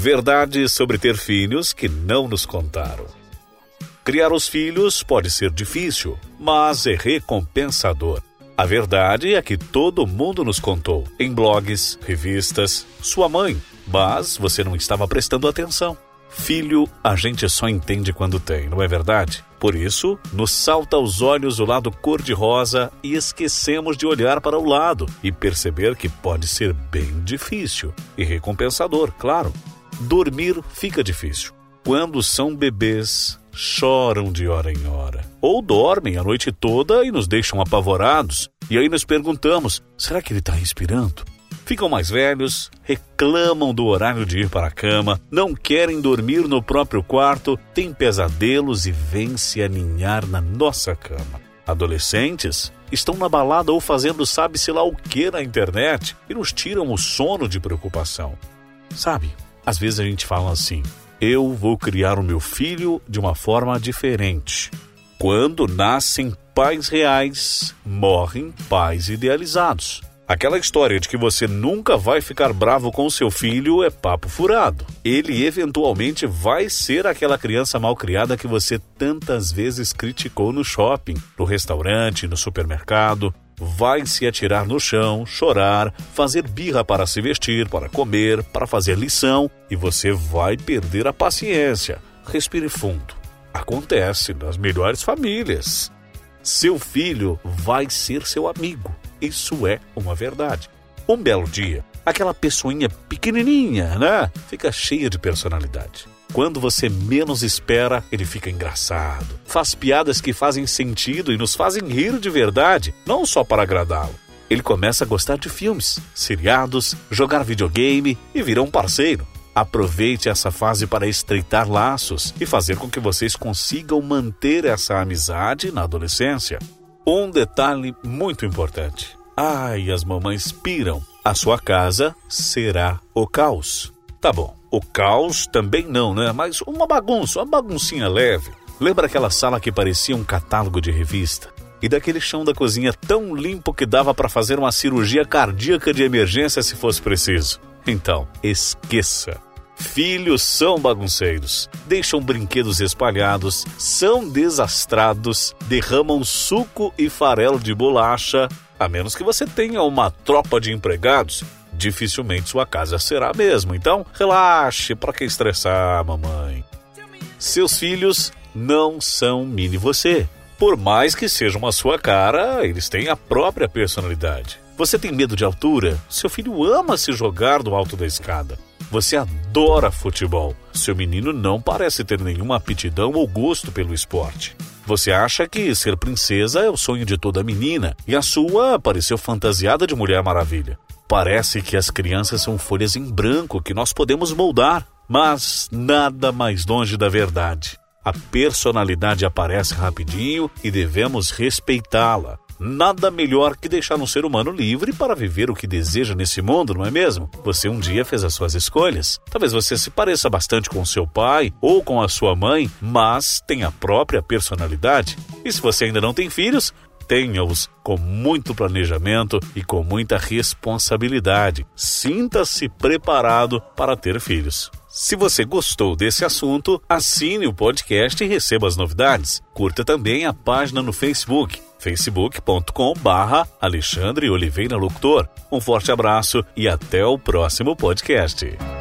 Verdade sobre ter filhos que não nos contaram. Criar os filhos pode ser difícil, mas é recompensador. A verdade é que todo mundo nos contou, em blogs, revistas, sua mãe, mas você não estava prestando atenção. Filho, a gente só entende quando tem, não é verdade? Por isso, nos salta aos olhos o lado cor-de-rosa e esquecemos de olhar para o lado e perceber que pode ser bem difícil e recompensador, claro. Dormir fica difícil. Quando são bebês, choram de hora em hora. Ou dormem a noite toda e nos deixam apavorados. E aí nos perguntamos: será que ele está respirando? Ficam mais velhos, reclamam do horário de ir para a cama, não querem dormir no próprio quarto, têm pesadelos e vêm se aninhar na nossa cama. Adolescentes estão na balada ou fazendo sabe-se lá o que na internet e nos tiram o sono de preocupação. Sabe, às vezes a gente fala assim: eu vou criar o meu filho de uma forma diferente. Quando nascem pais reais, morrem pais idealizados. Aquela história de que você nunca vai ficar bravo com seu filho é papo furado. Ele eventualmente vai ser aquela criança mal criada que você tantas vezes criticou no shopping, no restaurante, no supermercado. Vai se atirar no chão, chorar, fazer birra para se vestir, para comer, para fazer lição e você vai perder a paciência. Respire fundo. Acontece nas melhores famílias. Seu filho vai ser seu amigo isso é uma verdade. Um belo dia, aquela pessoinha pequenininha, né? Fica cheia de personalidade. Quando você menos espera, ele fica engraçado. Faz piadas que fazem sentido e nos fazem rir de verdade, não só para agradá-lo. Ele começa a gostar de filmes, seriados, jogar videogame e vira um parceiro. Aproveite essa fase para estreitar laços e fazer com que vocês consigam manter essa amizade na adolescência. Um detalhe muito importante. Ai, as mamães piram. A sua casa será o caos. Tá bom, o caos também não, né? Mas uma bagunça, uma baguncinha leve. Lembra aquela sala que parecia um catálogo de revista? E daquele chão da cozinha tão limpo que dava para fazer uma cirurgia cardíaca de emergência se fosse preciso? Então, esqueça. Filhos são bagunceiros, deixam brinquedos espalhados, são desastrados, derramam suco e farelo de bolacha. A menos que você tenha uma tropa de empregados, dificilmente sua casa será mesmo. Então, relaxe, para que estressar, mamãe? Seus filhos não são mini você. Por mais que sejam a sua cara, eles têm a própria personalidade. Você tem medo de altura? Seu filho ama se jogar do alto da escada. Você adora futebol. Seu menino não parece ter nenhuma aptidão ou gosto pelo esporte. Você acha que ser princesa é o sonho de toda menina e a sua pareceu fantasiada de Mulher Maravilha. Parece que as crianças são folhas em branco que nós podemos moldar, mas nada mais longe da verdade. A personalidade aparece rapidinho e devemos respeitá-la. Nada melhor que deixar um ser humano livre para viver o que deseja nesse mundo, não é mesmo? Você um dia fez as suas escolhas. Talvez você se pareça bastante com seu pai ou com a sua mãe, mas tem a própria personalidade. E se você ainda não tem filhos, tenha-os com muito planejamento e com muita responsabilidade. Sinta-se preparado para ter filhos. Se você gostou desse assunto, assine o podcast e receba as novidades. Curta também a página no Facebook facebook.com barra Alexandre Oliveira Locutor. Um forte abraço e até o próximo podcast.